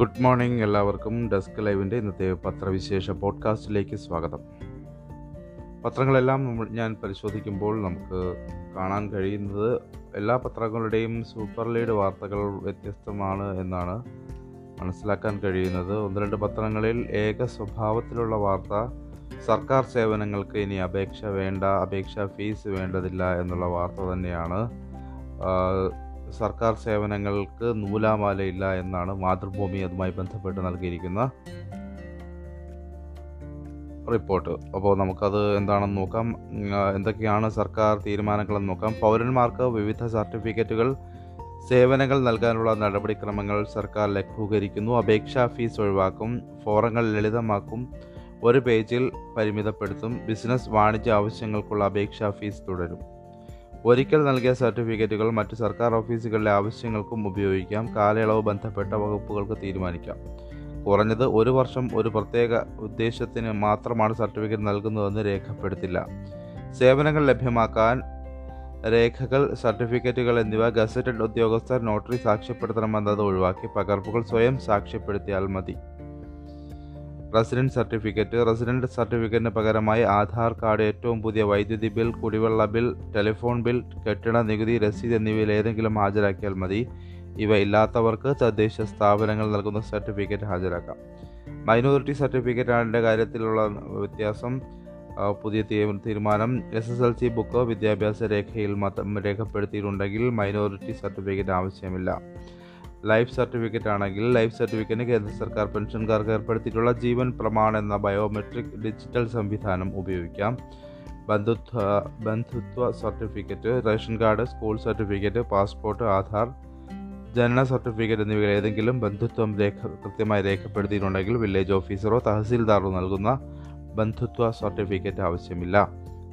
Good morning എല്ലാവർക്കും desk ലൈവിന്റെ ഇന്നത്തെ പത്രവിശേഷ പോഡ്കാസ്റ്റിലേക്ക് സ്വാഗതം. പത്രങ്ങളെല്ലാം നമ്മൾ ഞാൻ പരിശോധിക്കുമ്പോൾ നമുക്ക് കാണാൻ കഴിയുന്നത് എല്ലാ പത്രങ്ങളുടെയും സൂപ്പർ ലീഡ് വാർത്തകൾ വ്യത്യസ്തമാണ് എന്നാണ് മനസ്സിലാക്കാൻ കഴിയുന്നത്. ഒന്ന് രണ്ട് പത്രങ്ങളിൽ ഏക സ്വഭാവത്തിലുള്ള വാർത്ത സർക്കാർ സേവനങ്ങൾക്ക് ഇനി അപേക്ഷ വേണ്ട അപേക്ഷ ഫീസ് വേണ്ടതില്ല എന്നുള്ള വാർത്ത തന്നെയാണ്. സർക്കാർ സേവനങ്ങൾക്ക് നൂലാമാലയില്ല എന്നാണ് മാതൃഭൂമി അതുമായി ബന്ധപ്പെട്ട് നൽകിയിരിക്കുന്ന റിപ്പോർട്ട്. അപ്പോൾ നമുക്കത് എന്താണെന്ന് നോക്കാം. എന്തൊക്കെയാണ് സർക്കാർ തീരുമാനങ്ങളെന്ന് നോക്കാം. പൗരന്മാർക്ക് വിവിധ സർട്ടിഫിക്കറ്റുകൾ സേവനങ്ങൾ നൽകാനുള്ള നടപടിക്രമങ്ങൾ സർക്കാർ ലഘൂകരിക്കുന്നു. അപേക്ഷാ ഫീസ് ഒഴിവാക്കും ഫോറങ്ങൾ ലളിതമാക്കും ഒരു പേജിൽ പരിമിതപ്പെടുത്തും ബിസിനസ് വാണിജ്യ ആവശ്യങ്ങൾക്കുള്ള അപേക്ഷാ ഫീസ് തുടരും. ഒരിക്കൽ നൽകിയ സർട്ടിഫിക്കറ്റുകൾ മറ്റ് സർക്കാർ ഓഫീസുകളിലെ ആവശ്യങ്ങൾക്കും ഉപയോഗിക്കാം. കാലയളവ് ബന്ധപ്പെട്ട വകുപ്പുകൾക്ക് തീരുമാനിക്കാം. കുറഞ്ഞത് ഒരു വർഷം ഒരു പ്രത്യേക ഉദ്ദേശത്തിന് മാത്രമാണ് സർട്ടിഫിക്കറ്റ് നൽകുന്നതെന്ന് രേഖപ്പെടുത്തില്ല. സേവനങ്ങൾ ലഭ്യമാക്കാൻ രേഖകൾ സർട്ടിഫിക്കറ്റുകൾ എന്നിവ ഗസറ്റഡ് ഉദ്യോഗസ്ഥർ നോട്ടറി സാക്ഷ്യപ്പെടുത്തണമെന്നത് ഒഴിവാക്കി പകർപ്പുകൾ സ്വയം സാക്ഷ്യപ്പെടുത്തിയാൽ മതി. Resident certificate. റെസിഡന്റ് സർട്ടിഫിക്കറ്റിന് പകരമായി ആധാർ കാർഡ് ഏറ്റവും പുതിയ വൈദ്യുതി ബിൽ കുടിവെള്ള ബിൽ ടെലിഫോൺ ബിൽ കെട്ടിട നികുതി രസീത് എന്നിവയിൽ ഏതെങ്കിലും ഹാജരാക്കിയാൽ മതി. ഇവ ഇല്ലാത്തവർക്ക് തദ്ദേശ സ്ഥാപനങ്ങൾ നൽകുന്ന സർട്ടിഫിക്കറ്റ് ഹാജരാക്കാം. മൈനോറിറ്റി സർട്ടിഫിക്കറ്റ് ആണിന്റെ കാര്യത്തിലുള്ള വ്യത്യാസം. പുതിയ തീരുമാനം. S S L C book വിദ്യാഭ്യാസ രേഖയിൽ മാത്രം രേഖപ്പെടുത്തിയിട്ടുണ്ടെങ്കിൽ മൈനോറിറ്റി സർട്ടിഫിക്കറ്റ് ആവശ്യമില്ല. ലൈഫ് സർട്ടിഫിക്കറ്റ് ആണെങ്കിൽ ലൈഫ് സർട്ടിഫിക്കറ്റിന് കേന്ദ്ര സർക്കാർ പെൻഷൻകാർക്ക് ഏർപ്പെടുത്തിയിട്ടുള്ള ജീവൻ പ്രമാൺ എന്ന ബയോമെട്രിക് ഡിജിറ്റൽ സംവിധാനം ഉപയോഗിക്കാം. ബന്ധുത്വ ബന്ധുത്വ certificate ration card school certificate passport Aadhaar ജനന സർട്ടിഫിക്കറ്റ് എന്നിവയിൽ ഏതെങ്കിലും ബന്ധുത്വം രേഖ കൃത്യമായി രേഖപ്പെടുത്തിയിട്ടുണ്ടെങ്കിൽ വില്ലേജ് ഓഫീസറോ തഹസീൽദാറോ നൽകുന്ന ബന്ധുത്വ സർട്ടിഫിക്കറ്റ് ആവശ്യമില്ല.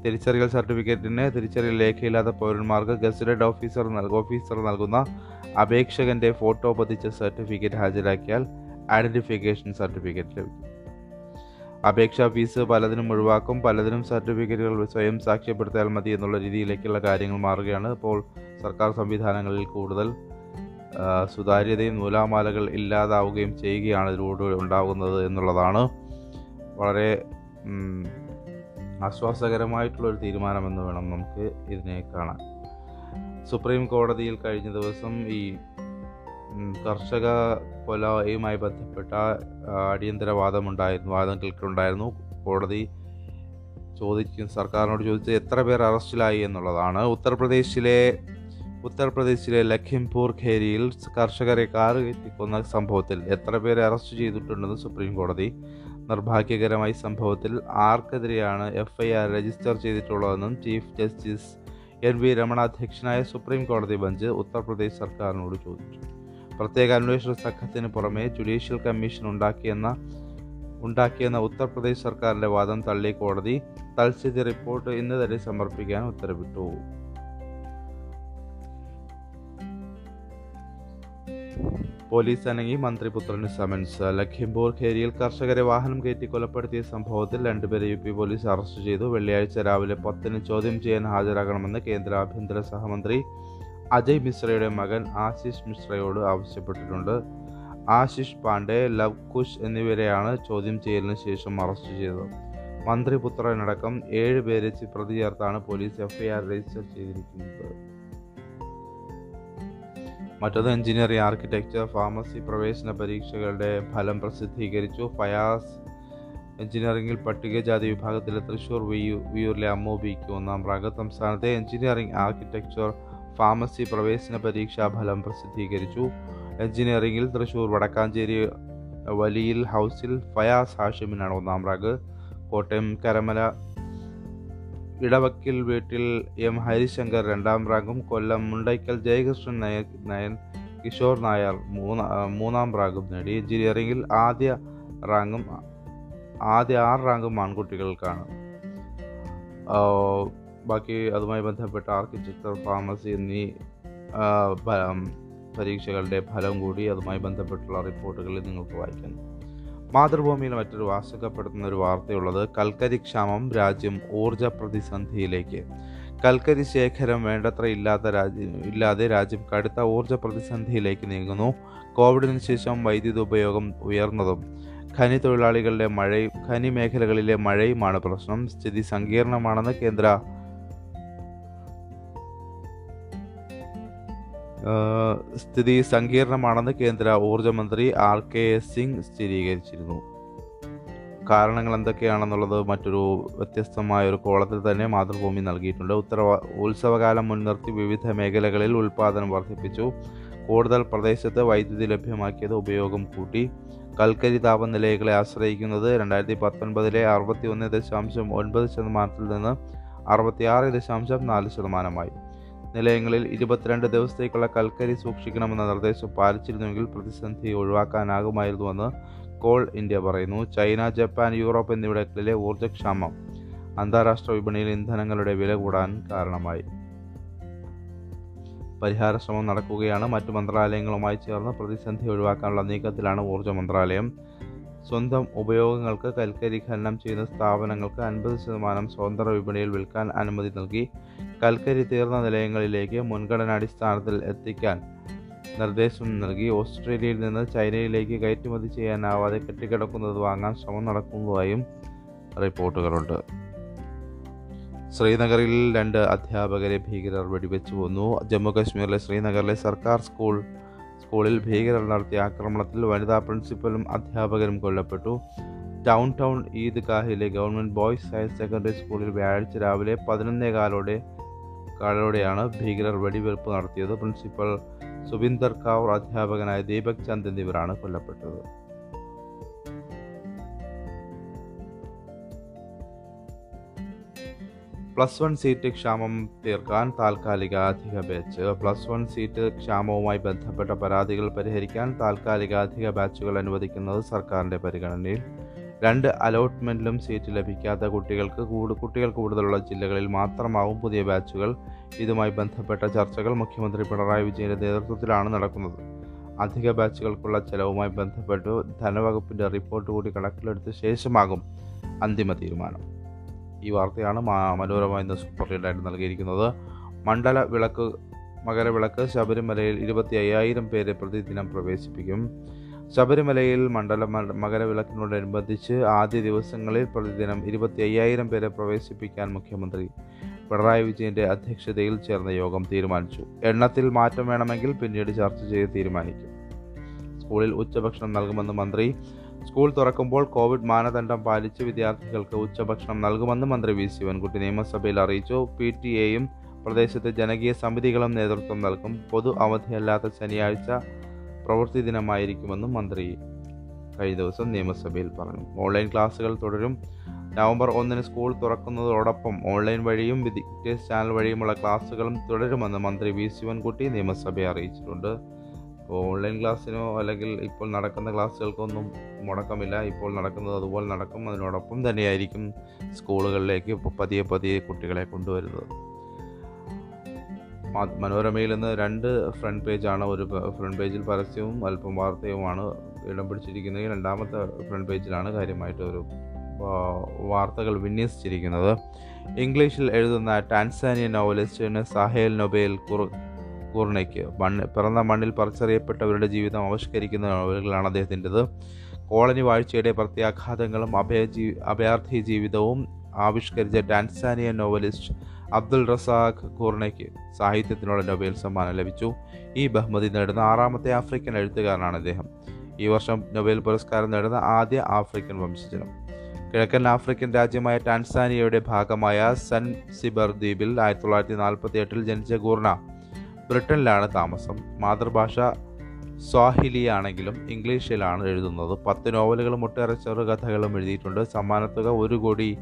തിരിച്ചറിയൽ സർട്ടിഫിക്കറ്റിന് തിരിച്ചറിയൽ രേഖയില്ലാത്ത പൗരന്മാർക്ക് ഗസറ്റഡ് ഓഫീസർ ഓഫീസർ നൽകുന്ന അപേക്ഷകന്റെ ഫോട്ടോ പതിച്ച സർട്ടിഫിക്കറ്റ് ഹാജരാക്കിയാൽ ഐഡന്റിഫിക്കേഷൻ സർട്ടിഫിക്കറ്റ് ലഭിക്കും. അപേക്ഷാ ഫീസ് പലതിനും ഒഴിവാക്കും പലതിനും സർട്ടിഫിക്കറ്റുകൾ സ്വയം സാക്ഷ്യപ്പെടുത്തിയാൽ മതി എന്നുള്ള രീതിയിലേക്കുള്ള കാര്യങ്ങൾ മാറുകയാണ്. ഇപ്പോൾ സർക്കാർ സംവിധാനങ്ങളിൽ കൂടുതൽ സുതാര്യതയും നൂലാമാലകൾ ഇല്ലാതാവുകയും ചെയ്യുകയാണ് ഇതിലൂടെ ഉണ്ടാകുന്നത് എന്നുള്ളതാണ്. വളരെ ആശ്വാസകരമായിട്ടുള്ളൊരു തീരുമാനമെന്ന് വേണം നമുക്ക് ഇതിനെ കാണാൻ. സുപ്രീം കോടതിയിൽ കഴിഞ്ഞ ദിവസം ഈ കർഷക കൊലയുമായി ബന്ധപ്പെട്ട അടിയന്തര വാദമുണ്ടായിരുന്നു വാദം കേൾക്കുന്നുണ്ടായിരുന്നു. കോടതി ചോദിക്കും സർക്കാരിനോട് ചോദിച്ചത് എത്ര പേർ അറസ്റ്റിലായി എന്നുള്ളതാണ്. ഉത്തർപ്രദേശിലെ ഉത്തർപ്രദേശിലെ ലഖിംപൂർ ഖേരിയിൽ കർഷകരെ കാറ് കയറ്റിക്കൊന്ന സംഭവത്തിൽ എത്ര പേരെ അറസ്റ്റ് ചെയ്തിട്ടുണ്ടെന്ന് സുപ്രീം കോടതി നിർഭാഗ്യകരമായി സംഭവത്തിൽ ആർക്കെതിരെയാണ് F I R register ചെയ്തിട്ടുള്ളതെന്നും chief justice N V Ramana അധ്യക്ഷനായ സുപ്രീം കോടതി ബെഞ്ച് ഉത്തർപ്രദേശ് സർക്കാരിനോട് ചോദിച്ചു. പ്രത്യേക അന്വേഷണ സംഘത്തിന് പുറമെ ജുഡീഷ്യൽ കമ്മീഷൻ ഉണ്ടാക്കിയെന്ന ഉണ്ടാക്കിയെന്ന ഉത്തർപ്രദേശ് സർക്കാരിന്റെ വാദം തള്ളി കോടതി തൽസ്ഥിതി റിപ്പോർട്ട് ഇന്ന് തന്നെ സമർപ്പിക്കാൻ ഉത്തരവിട്ടു. പോലീസ് അനങ്ങി മന്ത്രിപുത്രന് സമൻസ് ലഖിംപൂർ ഖേരിയിൽ കർഷകരെ വാഹനം കയറ്റി കൊലപ്പെടുത്തിയ സംഭവത്തിൽ രണ്ടുപേരെ യു പി പോലീസ് അറസ്റ്റ് ചെയ്തു. വെള്ളിയാഴ്ച രാവിലെ പത്തിന് ചോദ്യം ചെയ്യാൻ ഹാജരാകണമെന്ന് കേന്ദ്ര ആഭ്യന്തര സഹമന്ത്രി അജയ് മിശ്രയുടെ മകൻ ആശിഷ് മിശ്രയോട് ആവശ്യപ്പെട്ടിട്ടുണ്ട്. ആശിഷ് പാണ്ഡെ ലവ് കുഷ് എന്നിവരെയാണ് ചോദ്യം ചെയ്യലിന് ശേഷം അറസ്റ്റ് ചെയ്തത്. മന്ത്രിപുത്രനടക്കം ഏഴ് പേരെ പ്രതി ചേർത്താണ് പോലീസ് എഫ്ഐആർ രജിസ്റ്റർ ചെയ്തിരിക്കുന്നത്. മറ്റൊന്ന് എഞ്ചിനീയറിംഗ് ആർക്കിടെക്ചർ ഫാർമസി പ്രവേശന പരീക്ഷകളുടെ ഫലം പ്രസിദ്ധീകരിച്ചു. ഫയാസ് എഞ്ചിനീയറിംഗിൽ പട്ടികജാതി വിഭാഗത്തിലെ തൃശൂർ വിയു വിയൂരിലെ അമ്മോബിക്ക് ഒന്നാം റാങ്ക് സംസ്ഥാനത്തെ എഞ്ചിനീയറിംഗ് ആർക്കിടെക്ചർ ഫാർമസി പ്രവേശന പരീക്ഷാ ഫലം പ്രസിദ്ധീകരിച്ചു. എഞ്ചിനീയറിംഗിൽ തൃശൂർ വടക്കാഞ്ചേരി വലിയിൽ ഹൗസിൽ ഫയാസ് ഹാഷിമിനാണ് ഒന്നാം റാങ്ക് കോട്ടയം കരമല ഇടവക്കിൽ വീട്ടിൽ എം. ഹരിശങ്കർ രണ്ടാം റാങ്കും കൊല്ലം മുണ്ടയ്ക്കൽ ജയകൃഷ്ണൻ നയ നയൻ കിഷോർ നായർ മൂന്ന മൂന്നാം റാങ്കും നേടി. എഞ്ചിനീയറിംഗിൽ ആദ്യ റാങ്കും ആദ്യ ആറ് റാങ്കും ആൺകുട്ടികൾക്കാണ്. ബാക്കി അതുമായി ബന്ധപ്പെട്ട ആർക്കിടെക്ചർ ഫാർമസി എന്നീ പരീക്ഷകളുടെ ഫലം കൂടി അതുമായി ബന്ധപ്പെട്ടുള്ള റിപ്പോർട്ടുകളിൽ നിങ്ങൾക്ക് വായിക്കാം. മാതൃഭൂമിയിൽ മറ്റൊരു ആശങ്കപ്പെടുത്തുന്ന ഒരു വാർത്തയുള്ളത് കൽക്കരി ക്ഷാമം രാജ്യം ഊർജ പ്രതിസന്ധിയിലേക്ക് കൽക്കരി ശേഖരം വേണ്ടത്ര ഇല്ലാത്ത രാജ്യം ഇല്ലാതെ രാജ്യം കടുത്ത ഊർജ പ്രതിസന്ധിയിലേക്ക് നീങ്ങുന്നു. കോവിഡിന് ശേഷം വൈദ്യുതി ഉപയോഗം ഉയർന്നതും ഖനി തൊഴിലാളികളുടെ മഴയും ഖനി മേഖലകളിലെ മഴയുമാണ് പ്രശ്നം. സ്ഥിതി സങ്കീർണമാണെന്ന് കേന്ദ്ര സ്ഥിതി സങ്കീർണമാണെന്ന് കേന്ദ്ര ഊർജമന്ത്രി ആർ കെ സിംഗ് സ്ഥിരീകരിച്ചിരുന്നു. കാരണങ്ങൾ എന്തൊക്കെയാണെന്നുള്ളത് മറ്റൊരു വ്യത്യസ്തമായ ഒരു കോളത്തിൽ തന്നെ മാതൃഭൂമി നൽകിയിട്ടുണ്ട്. ഉത്തരവ ഉത്സവകാലം മുൻനിർത്തി വിവിധ മേഖലകളിൽ ഉൽപ്പാദനം വർദ്ധിപ്പിച്ചു. കൂടുതൽ പ്രദേശത്ത് വൈദ്യുതി ലഭ്യമാക്കിയത് ഉപയോഗം കൂട്ടി. കൽക്കരി താപനിലകളെ ആശ്രയിക്കുന്നത് രണ്ടായിരത്തി പത്തൊൻപതിലെ അറുപത്തി ഒന്ന് ദശാംശം ഒൻപത് ശതമാനത്തിൽ നിന്ന് അറുപത്തിയാറ് ദശാംശം നാല് ശതമാനമായി. നിലയങ്ങളിൽ ഇരുപത്തിരണ്ട് ദിവസത്തേക്കുള്ള കൽക്കരി സൂക്ഷിക്കണമെന്ന നിർദ്ദേശം പാലിച്ചിരുന്നുവെങ്കിൽ പ്രതിസന്ധി ഒഴിവാക്കാനാകുമായിരുന്നുവെന്ന് കോൾ ഇന്ത്യ പറയുന്നു. ചൈന ജപ്പാൻ യൂറോപ്പ് എന്നിവിടങ്ങളിലെ ഊർജക്ഷാമം അന്താരാഷ്ട്ര വിപണിയിൽ ഇന്ധനങ്ങളുടെ വില കൂടാൻ കാരണമായി. പരിഹാര ശ്രമം നടക്കുകയാണ്. മറ്റു മന്ത്രാലയങ്ങളുമായി ചേർന്ന് പ്രതിസന്ധി ഒഴിവാക്കാനുള്ള നീക്കത്തിലാണ് ഊർജ മന്ത്രാലയം സ്വന്തം ഉപയോഗങ്ങൾക്ക് കൽക്കരി ഖനനം ചെയ്യുന്ന സ്ഥാപനങ്ങൾക്ക് അൻപത് ശതമാനം സ്വതന്ത്ര വിപണിയിൽ വിൽക്കാൻ അനുമതി നൽകി കൽക്കരി തീർന്ന നിലയങ്ങളിലേക്ക് മുൻഗണനാടിസ്ഥാനത്തിൽ എത്തിക്കാൻ നിർദ്ദേശം നൽകി. ഓസ്ട്രേലിയയിൽ നിന്ന് ചൈനയിലേക്ക് കയറ്റുമതി ചെയ്യാനാവാതെ കെട്ടിക്കിടക്കുന്നത് വാങ്ങാൻ ശ്രമം നടക്കുന്നതായും റിപ്പോർട്ടുകളുണ്ട്. ശ്രീനഗറിൽ രണ്ട് അധ്യാപകരെ ഭീകരർ വെടിവെച്ചു കൊന്നു ജമ്മു കാശ്മീരിലെ ശ്രീനഗറിലെ സർക്കാർ സ്കൂൾ സ്കൂളിൽ ഭീകരർ നടത്തിയ ആക്രമണത്തിൽ വനിതാ പ്രിൻസിപ്പലും അധ്യാപകരും കൊല്ലപ്പെട്ടു. ടൗൺ ടൗൺ ഈദ്ഗാഹിലെ ഗവൺമെന്റ് ബോയ്സ് ഹയർ സെക്കൻഡറി സ്കൂളിൽ വ്യാഴാഴ്ച രാവിലെ പതിനൊന്നേ കാലോടെ കാലോടെയാണ് ഭീകരർ വെടിവെയ്പ്പ് നടത്തിയത്. പ്രിൻസിപ്പൽ സുബിന്ദർ കൗർ അധ്യാപകനായ ദീപക് ചന്ദ് എന്നിവരാണ് കൊല്ലപ്പെട്ടത്. പ്ലസ് വൺ സീറ്റ് ക്ഷാമം തീർക്കാൻ താൽക്കാലിക അധിക ബാച്ച് പ്ലസ് വൺ സീറ്റ് ക്ഷാമവുമായി ബന്ധപ്പെട്ട പരാതികൾ പരിഹരിക്കാൻ താൽക്കാലിക അധിക ബാച്ചുകൾ അനുവദിക്കുന്നത് സർക്കാരിന്റെ പരിഗണനയിൽ. രണ്ട് അലോട്ട്മെന്റിലും സീറ്റ് ലഭിക്കാത്ത കുട്ടികൾക്ക് കൂടു കുട്ടികൾ കൂടുതലുള്ള ജില്ലകളിൽ മാത്രമാവും പുതിയ ബാച്ചുകൾ ഇതുമായി ബന്ധപ്പെട്ട ചർച്ചകൾ മുഖ്യമന്ത്രി പിണറായി വിജയന്റെ നേതൃത്വത്തിലാണ് നടക്കുന്നത്. അധിക ബാച്ചുകൾക്കുള്ള ചെലവുമായി ബന്ധപ്പെട്ട് ധനവകുപ്പിന്റെ റിപ്പോർട്ട് കൂടി കണക്കിലെടുത്ത ശേഷമാകും അന്തിമ തീരുമാനം. ഈ വാർത്തയാണ് മനോരമ ഇന്ന് സൂപ്പർ ലീഡായിട്ട് നൽകിയിരിക്കുന്നത്. മണ്ഡല വിളക്ക് മകരവിളക്ക് ശബരിമലയിൽ ഇരുപത്തി അയ്യായിരം പേരെ പ്രതിദിനം പ്രവേശിപ്പിക്കും. ശബരിമലയിൽ മണ്ഡല മകരവിളക്കിനോടനുബന്ധിച്ച് ആദ്യ ദിവസങ്ങളിൽ പ്രതിദിനം ഇരുപത്തി അയ്യായിരം പേരെ പ്രവേശിപ്പിക്കാൻ മുഖ്യമന്ത്രി പിണറായി വിജയന്റെ അധ്യക്ഷതയിൽ ചേർന്ന യോഗം തീരുമാനിച്ചു. എണ്ണത്തിൽ മാറ്റം വേണമെങ്കിൽ പിന്നീട് ചർച്ച ചെയ്ത് തീരുമാനിക്കും. സ്കൂളിൽ ഉച്ചഭക്ഷണം നൽകുമെന്ന് മന്ത്രി സ്കൂൾ തുറക്കുമ്പോൾ കോവിഡ് മാനദണ്ഡം പാലിച്ച് വിദ്യാർത്ഥികൾക്ക് ഉച്ചഭക്ഷണം നൽകുമെന്ന് മന്ത്രി വി. ശിവൻകുട്ടി നിയമസഭയിൽ അറിയിച്ചു. പി. ടി. എയും പ്രദേശത്തെ ജനകീയ സമിതികളും നേതൃത്വം നൽകും. പൊതു അവധിയല്ലാത്ത ശനിയാഴ്ച പ്രവൃത്തി ദിനമായിരിക്കുമെന്നും മന്ത്രി കഴിഞ്ഞ ദിവസം നിയമസഭയിൽ പറഞ്ഞു. ഓൺലൈൻ ക്ലാസുകൾ തുടരും. നവംബർ ഒന്നിന് സ്കൂൾ തുറക്കുന്നതോടൊപ്പം ഓൺലൈൻ വഴിയും വിദ്യാഭ്യാസ ചാനൽ വഴിയുമുള്ള ക്ലാസുകളും തുടരുമെന്ന് മന്ത്രി വി. ശിവൻകുട്ടി നിയമസഭയെ അറിയിച്ചിട്ടുണ്ട്. ഓൺലൈൻ ക്ലാസ്സിനോ അല്ലെങ്കിൽ ഇപ്പോൾ നടക്കുന്ന ക്ലാസ്സുകൾക്കൊന്നും മുടക്കമില്ല. ഇപ്പോൾ നടക്കുന്നത് അതുപോലെ നടക്കും. അതിനോടൊപ്പം തന്നെയായിരിക്കും സ്കൂളുകളിലേക്ക് പതിയെ പതിയെ കുട്ടികളെ കൊണ്ടുവരുന്നത്. മനോരമയിൽ നിന്ന് രണ്ട് ഫ്രണ്ട് പേജാണ്. ഒരു ഫ്രണ്ട് പേജിൽ പരസ്യവും അല്പം വാർത്തയുമാണ് ഇടം പിടിച്ചിരിക്കുന്നത്. രണ്ടാമത്തെ ഫ്രണ്ട് പേജിലാണ് കാര്യമായിട്ട് ഒരു വാർത്തകൾ വിന്യസിച്ചിരിക്കുന്നത്. ഇംഗ്ലീഷിൽ എഴുതുന്ന ടാൻസാനിയൻ നോവലിസ്റ്റിന് സാഹേൽ നൊബേൽ കുർ കൂർണയ്ക്ക് മണ്ണ് പിറന്ന മണ്ണിൽ പറിച്ചറിയപ്പെട്ടവരുടെ ജീവിതം ആവിഷ്കരിക്കുന്ന നോവലുകളാണ് അദ്ദേഹത്തിന്റെത്. കോളനി വാഴ്ചയുടെ പ്രത്യാഘാതങ്ങളും അഭയജീ അഭയാർത്ഥി ജീവിതവും ആവിഷ്കരിച്ച ടാൻസാനിയൻ നോവലിസ്റ്റ് അബ്ദുൾ റസാഖ് കൂർണയ്ക്ക് സാഹിത്യത്തിനുള്ള നൊബേൽ സമ്മാനം ലഭിച്ചു. ഈ ബഹുമതി നേടുന്ന ആറാമത്തെ ആഫ്രിക്കൻ എഴുത്തുകാരനാണ് അദ്ദേഹം ഈ വർഷം നൊബേൽ പുരസ്കാരം നേടുന്ന ആദ്യ ആഫ്രിക്കൻ വംശജനം. കിഴക്കൻ ആഫ്രിക്കൻ രാജ്യമായ ടാൻസാനിയയുടെ ഭാഗമായ സൻ സിബർ ദ്വീപിൽ ആയിരത്തി തൊള്ളായിരത്തി നാൽപ്പത്തി എട്ടിൽ ജനിച്ച ഗൂർണ ബ്രിട്ടനിലാണ് താമസം. മാതൃഭാഷ സ്വാഹിലിയാണെങ്കിലും ഇംഗ്ലീഷിലാണ് എഴുതുന്നത്. പത്ത് നോവലുകളും ഒട്ടേറെ ചെറുകഥകളും എഴുതിയിട്ടുണ്ട്. സമ്മാനത്തുക ഒരു കോടി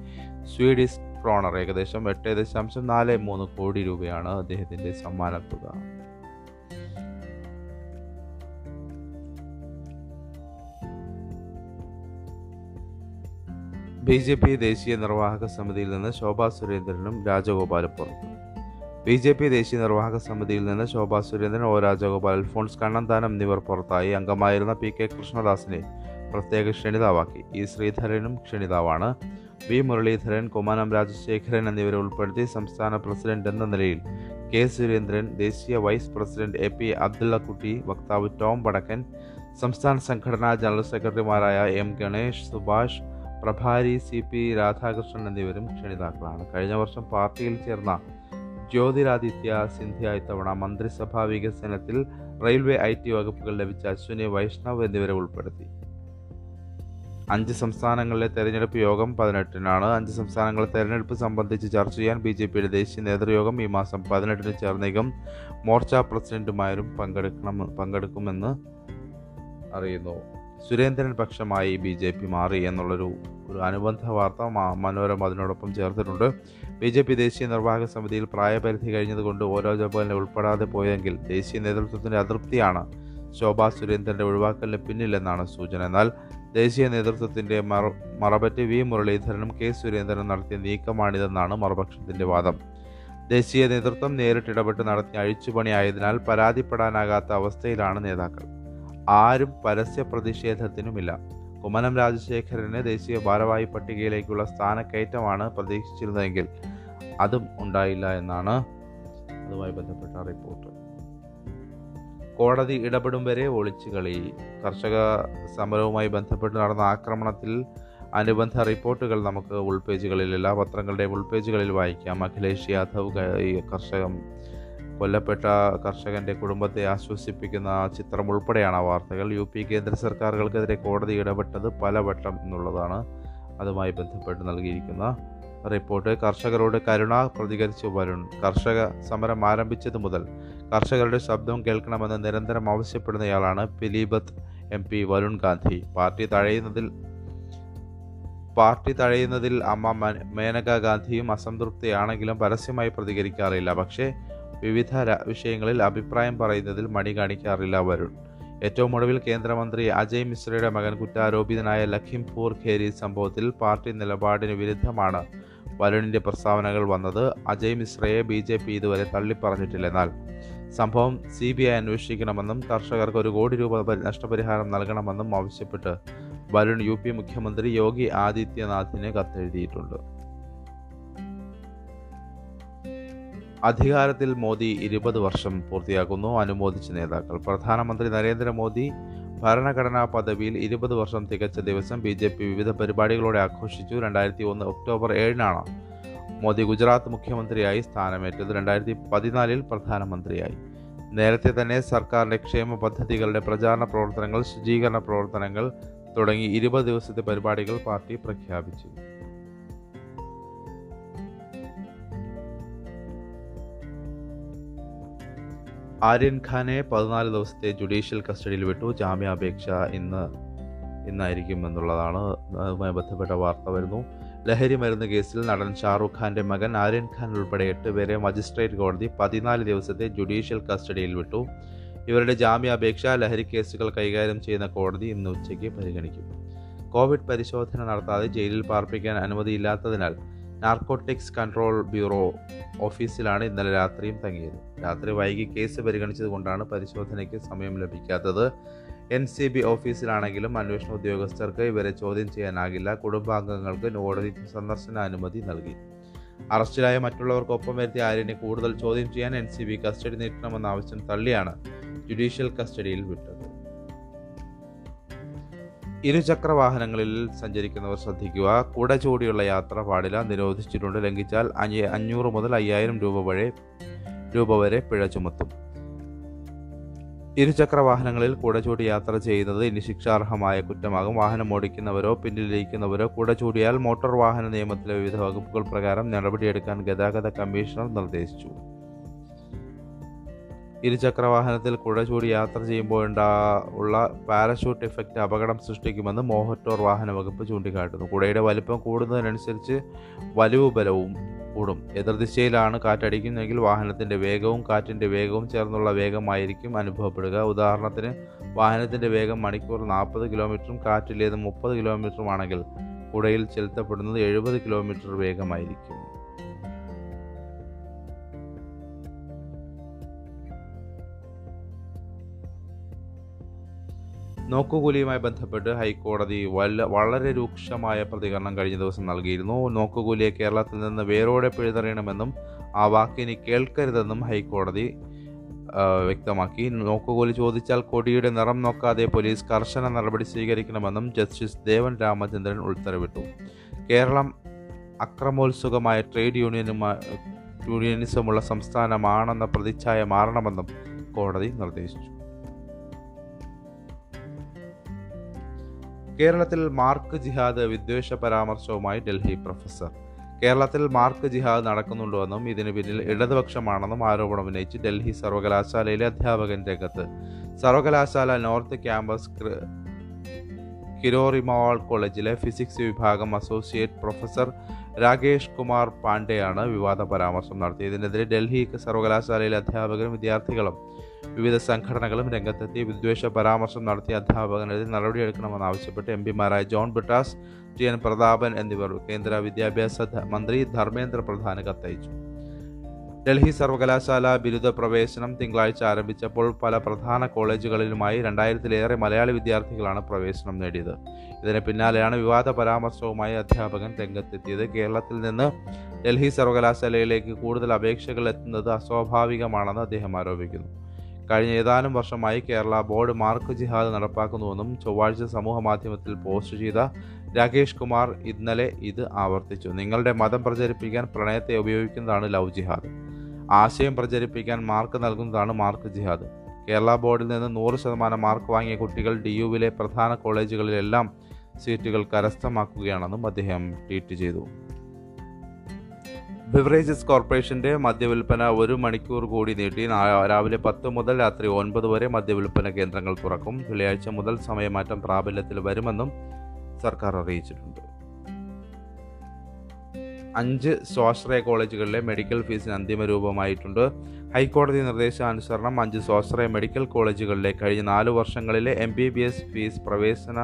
സ്വീഡിഷ് ക്രോണർ ഏകദേശം എട്ട് ദശാംശം നാല് മൂന്ന് കോടി രൂപയാണ് അദ്ദേഹത്തിന്റെ സമ്മാനത്തുക. ബി ജെ പി ദേശീയ നിർവാഹക സമിതിയിൽ നിന്ന് ശോഭാ സുരേന്ദ്രനും രാജഗോപാലും പുറത്തു. ബി ജെ പി ദേശീയ നിർവാഹക സമിതിയിൽ നിന്ന് ശോഭാ സുരേന്ദ്രൻ ഒ. രാജഗോപാൽ അൽഫോൺസ് കണ്ണന്താനം എന്നിവർ പുറത്തായി. അംഗമായിരുന്ന പി. കെ. കൃഷ്ണദാസിനെ പ്രത്യേക ക്ഷണിതാവാക്കി. ഇ. ശ്രീധരനും ക്ഷണിതാവാണ്. വി. മുരളീധരൻ കുമ്മനം രാജശേഖരൻ എന്നിവരെ ഉൾപ്പെടുത്തി സംസ്ഥാന പ്രസിഡന്റ് എന്ന നിലയിൽ കെ. സുരേന്ദ്രൻ ദേശീയ vice president A. P. Abdullakutty വക്താവ് ടോം വടക്കൻ സംസ്ഥാന സംഘടനാ ജനറൽ സെക്രട്ടറിമാരായ എം. ഗണേഷ് സുഭാഷ് പ്രഭാരി സി. പി. രാധാകൃഷ്ണൻ എന്നിവരും ക്ഷണിതാക്കളാണ്. കഴിഞ്ഞ വർഷം പാർട്ടിയിൽ ചേർന്ന ജ്യോതിരാദിത്യ സിന്ധ്യ ഇത്തവണ മന്ത്രിസഭാ വികസനത്തിൽ റെയിൽവേ ഐ ടി വകുപ്പുകൾ ലഭിച്ച അശ്വിനി വൈഷ്ണവ് എന്നിവരെ ഉൾപ്പെടുത്തി. അഞ്ച് സംസ്ഥാനങ്ങളിലെ തെരഞ്ഞെടുപ്പ് യോഗം പതിനെട്ടിനാണ്. അഞ്ച് സംസ്ഥാനങ്ങളിലെ തെരഞ്ഞെടുപ്പ് സംബന്ധിച്ച് ചർച്ച ചെയ്യാൻ ബി ജെ പിയുടെ ദേശീയ നേതൃയോഗം ഈ മാസം പതിനെട്ടിന് ചേർന്നേക്കും. മോർച്ച പ്രസിഡന്റുമാരും പങ്കെടുക്കണം പങ്കെടുക്കുമെന്ന് അറിയുന്നു. സുരേന്ദ്രൻ പക്ഷമായി ബി ജെ പി മാറി എന്നുള്ളൊരു ഒരു അനുബന്ധ വാർത്ത മനോരമ അതിനോടൊപ്പം ചേർത്തിട്ടുണ്ട്. ബി ജെ പി ദേശീയ നിർവാഹക സമിതിയിൽ പ്രായപരിധി കഴിഞ്ഞതുകൊണ്ട് ഓരോ ജോബലിനെ ഉൾപ്പെടാതെ പോയെങ്കിൽ ദേശീയ നേതൃത്വത്തിന്റെ അതൃപ്തിയാണ് ശോഭാ സുരേന്ദ്രന്റെ ഒഴിവാക്കലിന് പിന്നിലെന്നാണ് സൂചന. എന്നാൽ ദേശീയ നേതൃത്വത്തിന്റെ മറ മറപറ്റി വി. മുരളീധരനും കെ. സുരേന്ദ്രനും നടത്തിയ നീക്കമാണിതെന്നാണ് മറുപക്ഷത്തിന്റെ വാദം. ദേശീയ നേതൃത്വം നേരിട്ടിടപെട്ട് നടത്തിയ അഴിച്ചുപണിയായതിനാൽ പരാതിപ്പെടാനാകാത്ത അവസ്ഥയിലാണ് നേതാക്കൾ. ആരും പരസ്യ പ്രതിഷേധത്തിനുമില്ല കുമ്മനം രാജശേഖരന് ദേശീയ ഭാരവാഹി പട്ടികയിലേക്കുള്ള സ്ഥാനക്കയറ്റമാണ് പ്രതീക്ഷിച്ചിരുന്നതെങ്കിൽ അതും ഉണ്ടായില്ല എന്നാണ് അതുമായി ബന്ധപ്പെട്ട റിപ്പോർട്ട്. കോടതി ഇടപെടും വരെ ഒളിച്ചു കളി. കർഷക സമരവുമായി ബന്ധപ്പെട്ട് നടന്ന ആക്രമണത്തിൽ അനുബന്ധ റിപ്പോർട്ടുകൾ നമുക്ക് ഉൾപേജുകളിൽ എല്ലാ പത്രങ്ങളുടെയും ഉൾപേജുകളിൽ വായിക്കാം. അഖിലേഷ് യാദവ് കർഷകം കൊല്ലപ്പെട്ട കർഷകന്റെ കുടുംബത്തെ ആശ്വസിപ്പിക്കുന്ന ചിത്രം ഉൾപ്പെടെയാണ് വാർത്തകൾ. യു പി കേന്ദ്ര സർക്കാരുകൾക്കെതിരെ കോടതി ഇടപെട്ടത് പലവട്ടം എന്നുള്ളതാണ് അതുമായി ബന്ധപ്പെട്ട് നൽകിയിരിക്കുന്ന റിപ്പോർട്ട്. കർഷകരോട് കരുണ പ്രതികരിച്ചു വരുൺ കർഷക സമരം ആരംഭിച്ചത് മുതൽ കർഷകരുടെ ശബ്ദം കേൾക്കണമെന്ന് നിരന്തരം ആവശ്യപ്പെടുന്നയാളാണ് Pilibhit M P Varun Gandhi. Party തഴയുന്നതിൽ party തഴയുന്നതിൽ അമ്മ മേനക ഗാന്ധിയും അസംതൃപ്തിയാണെങ്കിലും പരസ്യമായി പ്രതികരിക്കാറില്ല. പക്ഷേ വിവിധ വിഷയങ്ങളിൽ അഭിപ്രായം പറയുന്നതിൽ മടി കാണിക്കാറില്ല വരുൺ. ഏറ്റവും ഒടുവിൽ കേന്ദ്രമന്ത്രി അജയ് മിശ്രയുടെ മകൻ കുറ്റാരോപിതനായ ലഖിംപൂർ ഖേരി സംഭവത്തിൽ പാർട്ടി നിലപാടിന് വിരുദ്ധമാണ് വരുണിന്റെ പ്രസ്താവനകൾ വന്നത്. അജയ് മിശ്രയെ ബി ജെ പി ഇതുവരെ തള്ളിപ്പറഞ്ഞിട്ടില്ലെന്നാൽ സംഭവം സി ബി ഐ അന്വേഷിക്കണമെന്നും കർഷകർക്ക് ഒരു കോടി രൂപ നഷ്ടപരിഹാരം നൽകണമെന്നും ആവശ്യപ്പെട്ട് വരുൺ യു പി മുഖ്യമന്ത്രി യോഗി ആദിത്യനാഥിന് കത്തെഴുതിയിട്ടുണ്ട്. അധികാരത്തിൽ മോദി ഇരുപത് വർഷം പൂർത്തിയാക്കുന്നു. അനുമോദിച്ച നേതാക്കൾ. പ്രധാനമന്ത്രി നരേന്ദ്രമോദി ഭരണഘടനാ പദവിയിൽ ഇരുപത് വർഷം തികച്ച ദിവസം ബി ജെ പി വിവിധ പരിപാടികളോടെ ആഘോഷിച്ചു. രണ്ടായിരത്തി ഒന്ന് ഒക്ടോബർ ഏഴിനാണ് മോദി ഗുജറാത്ത് മുഖ്യമന്ത്രിയായി സ്ഥാനമേറ്റത്. രണ്ടായിരത്തി പതിനാലിൽ പ്രധാനമന്ത്രിയായി. നേരത്തെ തന്നെ സർക്കാരിന്റെ ക്ഷേമ പദ്ധതികളുടെ പ്രചാരണ പ്രവർത്തനങ്ങൾ ശുചീകരണ പ്രവർത്തനങ്ങൾ തുടങ്ങി ഇരുപത് ദിവസത്തെ പരിപാടികൾ പാർട്ടി പ്രഖ്യാപിച്ചു. ആര്യൻ ഖാനെ പതിനാല് ദിവസത്തെ ജുഡീഷ്യൽ കസ്റ്റഡിയിൽ വിട്ടു. ജാമ്യാപേക്ഷ ഇന്ന് ഇന്നായിരിക്കും എന്നുള്ളതാണ് അതുമായി ബന്ധപ്പെട്ട വാർത്ത വരുന്നു. ലഹരി മരുന്ന് കേസിൽ നടൻ ഷാറുഖ് ഖാന്റെ മകൻ ആര്യൻ ഖാൻ ഉൾപ്പെടെ എട്ട് പേരെ മജിസ്ട്രേറ്റ് കോടതി പതിനാല് ദിവസത്തെ ജുഡീഷ്യൽ കസ്റ്റഡിയിൽ വിട്ടു. ഇവരുടെ ജാമ്യാപേക്ഷ ലഹരി കേസുകൾ കൈകാര്യം ചെയ്യുന്ന കോടതി ഇന്ന് ഉച്ചയ്ക്ക് പരിഗണിക്കും കോവിഡ് പരിശോധന നടത്താതെ ജയിലിൽ പാർപ്പിക്കാൻ അനുമതിയില്ലാത്തതിനാൽ നാർക്കോട്ടിക്സ് കൺട്രോൾ ബ്യൂറോ ഓഫീസിലാണ് ഇന്നലെ രാത്രിയും തങ്ങിയത്. രാത്രി വൈകി കേസ് പരിഗണിച്ചതുകൊണ്ടാണ് പരിശോധനയ്ക്ക് സമയം ലഭിക്കാത്തത്. എൻ സി ബി ഓഫീസിലാണെങ്കിലും അന്വേഷണ ഉദ്യോഗസ്ഥർക്ക് ഇവരെ ചോദ്യം ചെയ്യാനാകില്ല. കുടുംബാംഗങ്ങൾക്ക് കോടതി സന്ദർശന അനുമതി നൽകി. അറസ്റ്റിലായ മറ്റുള്ളവർക്കൊപ്പം വരുത്തിയ ആര്യനെ കൂടുതൽ ചോദ്യം ചെയ്യാൻ എൻ സി ബി കസ്റ്റഡി നീട്ടണമെന്ന ആവശ്യം തള്ളിയാണ് ജുഡീഷ്യൽ കസ്റ്റഡിയിൽ വിട്ടത്. ഇരുചക്ര വാഹനങ്ങളിൽ സഞ്ചരിക്കുന്നവർ ശ്രദ്ധിക്കുക. കുട ചൂടിയുള്ള യാത്ര പാടില്ല. നിരോധിച്ചിട്ടുണ്ട്. ലംഘിച്ചാൽ അഞ്ഞൂറ് മുതൽ അയ്യായിരം രൂപ വരെ രൂപ വരെ പിഴ ചുമത്തും. ഇരുചക്ര വാഹനങ്ങളിൽ കുട ചൂടി യാത്ര ചെയ്യുന്നത് ഇനി ശിക്ഷാർഹമായ കുറ്റമാകും. വാഹനം ഓടിക്കുന്നവരോ പിന്നിലിരിക്കുന്നവരോ കുട ചൂടിയാൽ മോട്ടോർ വാഹന നിയമത്തിലെ വിവിധ വകുപ്പുകൾ പ്രകാരം നടപടിയെടുക്കാൻ ഗതാഗത കമ്മീഷണർ നിർദ്ദേശിച്ചു. ഇരുചക്ര വാഹനത്തിൽ കുട ചൂടി യാത്ര ചെയ്യുമ്പോൾ ഉള്ള പാരഷൂട്ട് ഇഫക്റ്റ് അപകടം സൃഷ്ടിക്കുമെന്ന് മോഹറ്റോർ വാഹന വകുപ്പ് ചൂണ്ടിക്കാട്ടുന്നു. കുടയുടെ വലിപ്പം കൂടുന്നതിനനുസരിച്ച് വലിവ് ബലവും കൂടും. എതിർദിശയിലാണ് കാറ്റടിക്കുന്നതെങ്കിൽ വാഹനത്തിന്റെ വേഗവും കാറ്റിന്റെ വേഗവും ചേർന്നുള്ള വേഗമായിരിക്കും അനുഭവപ്പെടുക. ഉദാഹരണത്തിന് വാഹനത്തിന്റെ വേഗം മണിക്കൂർ നാൽപ്പത് കിലോമീറ്ററും കാറ്റിലേത് മുപ്പത് കിലോമീറ്ററുമാണെങ്കിൽ കുടയിൽ ചെലുത്തപ്പെടുന്നത് എഴുപത് കിലോമീറ്റർ വേഗമായിരിക്കും. നോക്കുകൂലിയുമായി ബന്ധപ്പെട്ട് ഹൈക്കോടതി വല്ല വളരെ രൂക്ഷമായ പ്രതികരണം കഴിഞ്ഞ ദിവസം നൽകിയിരുന്നു. നോക്കുകൂലിയെ കേരളത്തിൽ നിന്ന് വേരോടെ പിഴുതെറിയണമെന്നും ആ വാക്കിനി കേൾക്കരുതെന്നും ഹൈക്കോടതി വ്യക്തമാക്കി. നോക്കുകൂലി ചോദിച്ചാൽ കൊടിയുടെ നിറം നോക്കാതെ പോലീസ് കർശന നടപടി സ്വീകരിക്കണമെന്നും ജസ്റ്റിസ് ദേവൻ രാമചന്ദ്രൻ ഉത്തരവിട്ടു. കേരളം അക്രമോത്സുകമായ ട്രേഡ് യൂണിയനുമായി യൂണിയനിസമുള്ള സംസ്ഥാനമാണെന്ന പ്രതിച്ഛായ മാറണമെന്നും കോടതി നിർദ്ദേശിച്ചു. കേരളത്തിൽ മാർക്ക് ജിഹാദ് വിദ്വേഷ പരാമർശവുമായി ഡൽഹി പ്രൊഫസർ. കേരളത്തിൽ മാർക്ക് ജിഹാദ് നടക്കുന്നുണ്ടോ ഇതിന് പിന്നിൽ ഇടതുപക്ഷമാണെന്നും ആരോപണം ഉന്നയിച്ച് ഡൽഹി സർവകലാശാലയിലെ അധ്യാപകൻ രംഗത്ത്. സർവകലാശാല നോർത്ത് ക്യാമ്പസ് കിരോറിമോൾ കോളേജിലെ ഫിസിക്സ് വിഭാഗം അസോസിയേറ്റ് പ്രൊഫസർ രാകേഷ് കുമാർ പാണ്ഡെയാണ് വിവാദ പരാമർശം നടത്തിയതിനെതിരെ ഡൽഹി സർവകലാശാലയിലെ അധ്യാപകരും വിദ്യാർത്ഥികളും വിവിധ സംഘടനകളും രംഗത്തെത്തി വിദ്വേഷ പരാമർശം നടത്തിയ അധ്യാപകനെതിരെ നടപടിയെടുക്കണമെന്നാവശ്യപ്പെട്ട് എം പിമാരായ ജോൺ ബിട്ടാസ് ടി എൻ പ്രതാപൻ എന്നിവർ കേന്ദ്ര വിദ്യാഭ്യാസ മന്ത്രി ധർമ്മേന്ദ്ര പ്രധാന് കത്തയച്ചു. ഡൽഹി സർവകലാശാല ബിരുദ പ്രവേശനം തിങ്കളാഴ്ച ആരംഭിച്ചപ്പോൾ പല പ്രധാന കോളേജുകളിലുമായി രണ്ടായിരത്തിലേറെ മലയാളി വിദ്യാർത്ഥികളാണ് പ്രവേശനം നേടിയത്. ഇതിന് പിന്നാലെയാണ് വിവാദ പരാമർശവുമായി അധ്യാപകൻ രംഗത്തെത്തിയത്. കേരളത്തിൽ നിന്ന് ഡൽഹി സർവകലാശാലയിലേക്ക് കൂടുതൽ അപേക്ഷകൾ എത്തുന്നത് അസ്വാഭാവികമാണെന്ന് അദ്ദേഹം ആരോപിക്കുന്നു. കഴിഞ്ഞ ഏതാനും വർഷമായി കേരള ബോർഡ് മാർക്ക് ജിഹാദ് നടപ്പാക്കുന്നുവെന്നും ചൊവ്വാഴ്ച സമൂഹ മാധ്യമത്തിൽ പോസ്റ്റ് ചെയ്ത രാകേഷ് കുമാർ ഇന്നലെ ഇത് ആവർത്തിച്ചു. നിങ്ങളുടെ മതം പ്രചരിപ്പിക്കാൻ പ്രണയത്തെ ഉപയോഗിക്കുന്നതാണ് ലവ് ജിഹാദ്. ആശയം പ്രചരിപ്പിക്കാൻ മാർക്ക് നൽകുന്നതാണ് മാർക്ക് ജിഹാദ്. കേരള ബോർഡിൽ നിന്ന് നൂറ് ശതമാനം മാർക്ക് വാങ്ങിയ കുട്ടികൾ ഡി യുവിലെ പ്രധാന കോളേജുകളിലെല്ലാം സീറ്റുകൾ കരസ്ഥമാക്കുകയാണെന്നും അദ്ദേഹം ട്വീറ്റ് ചെയ്തു. ബിവറേജസ് കോർപ്പറേഷന്റെ മദ്യവിൽപ്പന ഒരു മണിക്കൂർ കൂടി നീട്ടി. രാവിലെ പത്ത് മുതൽ രാത്രി ഒൻപത് വരെ മദ്യവിൽപ്പന കേന്ദ്രങ്ങൾ തുറക്കും. വെള്ളിയാഴ്ച മുതൽ സമയമാറ്റം പ്രാബല്യത്തിൽ വരുമെന്നും സർക്കാർ അറിയിച്ചിട്ടുണ്ട്. അഞ്ച് സ്വാശ്രയ കോളേജുകളിലെ മെഡിക്കൽ ഫീസിന് അന്തിമ രൂപമായിട്ടുണ്ട്. ഹൈക്കോടതി നിർദ്ദേശാനുസരണം അഞ്ച് സ്വാശ്രയ മെഡിക്കൽ കോളേജുകളിലെ കഴിഞ്ഞ നാല് വർഷങ്ങളിലെ M B B S fees പ്രവേശന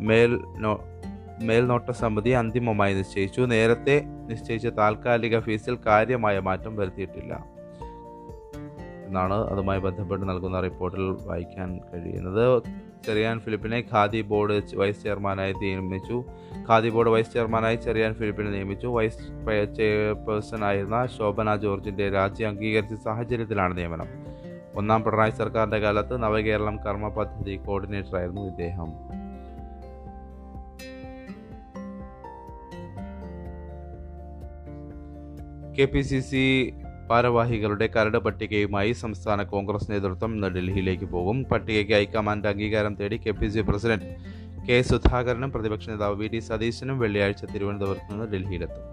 മേൽ മേൽനോട്ട സമിതി അന്തിമമായി നിശ്ചയിച്ചു. നേരത്തെ നിശ്ചയിച്ച താൽക്കാലിക ഫീസിൽ കാര്യമായ മാറ്റം വരുത്തിയിട്ടില്ല എന്നാണ് അതുമായി ബന്ധപ്പെട്ട് നൽകുന്ന റിപ്പോർട്ടിൽ വായിക്കാൻ കഴിയുന്നത്. ചെറിയാൻ ഫിലിപ്പിനെ ഖാദി ബോർഡ് വൈസ് ചെയർമാനായി നിയമിച്ചു ഖാദി ബോർഡ് വൈസ് ചെയർമാനായി ചെറിയാൻ ഫിലിപ്പിനെ നിയമിച്ചു വൈസ് ചെയർപേഴ്സൺ ആയിരുന്ന ശോഭന ജോർജിന്റെ രാജ്യം അംഗീകരിച്ച സാഹചര്യത്തിലാണ് നിയമനം ഒന്നാം പിണറായി സർക്കാരിന്റെ കാലത്ത് നവകേരളം കർമ്മ പദ്ധതി കോർഡിനേറ്ററായിരുന്നു ഇദ്ദേഹം കെ പി സി സി ഭാരവാഹികളുടെ കരട് പട്ടികയുമായി സംസ്ഥാന കോൺഗ്രസ് നേതൃത്വം ഇന്ന് ഡൽഹിയിലേക്ക് പോകും. പട്ടികയ്ക്ക് ഹൈക്കമാൻഡ് അംഗീകാരം തേടി K P C president K സുധാകരനും പ്രതിപക്ഷ നേതാവ് വി ഡി സതീശനും വെള്ളിയാഴ്ച തിരുവനന്തപുരത്ത് നിന്ന് ഡൽഹിയിലെത്തും.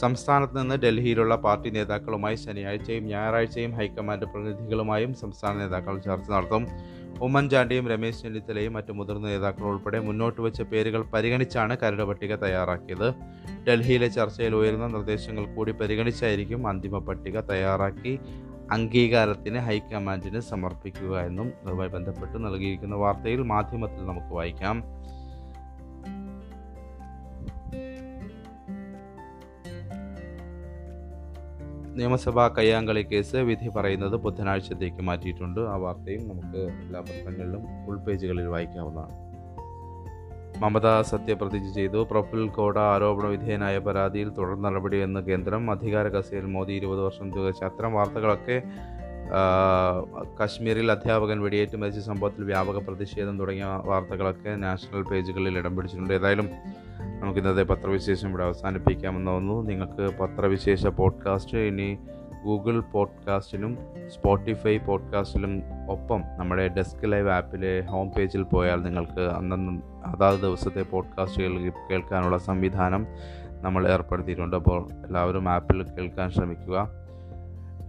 സംസ്ഥാനത്ത് നിന്ന് ഡൽഹിയിലുള്ള പാർട്ടി നേതാക്കളുമായി ശനിയാഴ്ചയും ഞായറാഴ്ചയും ഹൈക്കമാൻഡ് പ്രതിനിധികളുമായും സംസ്ഥാന നേതാക്കൾ ചർച്ച നടത്തും. ഉമ്മൻചാണ്ടിയും രമേശ് ചെന്നിത്തലയും മറ്റ് മുതിർന്ന നേതാക്കൾ ഉൾപ്പെടെ മുന്നോട്ട് വെച്ച പേരുകൾ പരിഗണിച്ചാണ് കരട് പട്ടിക തയ്യാറാക്കിയത്. ഡൽഹിയിലെ ചർച്ചയിൽ ഉയരുന്ന നിർദ്ദേശങ്ങൾ കൂടി പരിഗണിച്ചായിരിക്കും അന്തിമ പട്ടിക തയ്യാറാക്കി അംഗീകാരത്തിന് ഹൈക്കമാൻഡിന് സമർപ്പിക്കുക എന്നും അതുമായി ബന്ധപ്പെട്ട് നൽകിയിരിക്കുന്ന വാർത്തയിൽ മാധ്യമത്തിൽ നമുക്ക് വായിക്കാം. നിയമസഭാ കയ്യാങ്കളി കേസ് വിധി പറയുന്നത് ബുധനാഴ്ചത്തേക്ക് മാറ്റിയിട്ടുണ്ട്. ആ വാർത്തയും നമുക്ക് എല്ലാ പത്രങ്ങളിലും ഫുൾ പേജുകളിൽ വായിക്കാവുന്നതാണ്. മമത സത്യപ്രതിജ്ഞ ചെയ്തു. പ്രഫുൽ കോട ആരോപണ വിധേയനായ പരാതിയിൽ തുടർ നടപടിയെന്ന് കേന്ദ്രം അധികാര കസേരയിൽ മോദി ഇരുപത് വർഷം തുക അത്തരം വാർത്തകളൊക്കെ കശ്മീരിൽ അധ്യാപകൻ വെടിയേറ്റ് മരിച്ച സംഭവത്തിൽ വ്യാപക പ്രതിഷേധം തുടങ്ങിയ വാർത്തകളൊക്കെ നാഷണൽ പേജുകളിൽ ഇടം പിടിച്ചിട്ടുണ്ട്. ഏതായാലും നമുക്ക് ഇന്നത്തെ പത്രവിശേഷം ഇവിടെ അവസാനിപ്പിക്കാമെന്ന് തോന്നുന്നു. നിങ്ങൾക്ക് പത്രവിശേഷ പോഡ്കാസ്റ്റ് ഇനി ഗൂഗിൾ പോഡ്കാസ്റ്റിലും സ്പോട്ടിഫൈ പോഡ്കാസ്റ്റിലും ഒപ്പം നമ്മുടെ ഡെസ്ക് ലൈവ് ആപ്പിലെ ഹോം പേജിൽ പോയാൽ നിങ്ങൾക്ക് അന്നന്ന് അതാത് ദിവസത്തെ പോഡ്കാസ്റ്റുകൾ കേൾക്കാനുള്ള സംവിധാനം നമ്മൾ ഏർപ്പെടുത്തിയിട്ടുണ്ട്. അപ്പോൾ എല്ലാവരും ആപ്പിൽ കേൾക്കാൻ ശ്രമിക്കുക.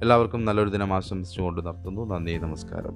എല്ലാവർക്കും നല്ലൊരു ദിനം ആശംസിച്ചുകൊണ്ട് നിർത്തുന്നു നന്ദി നമസ്കാരം.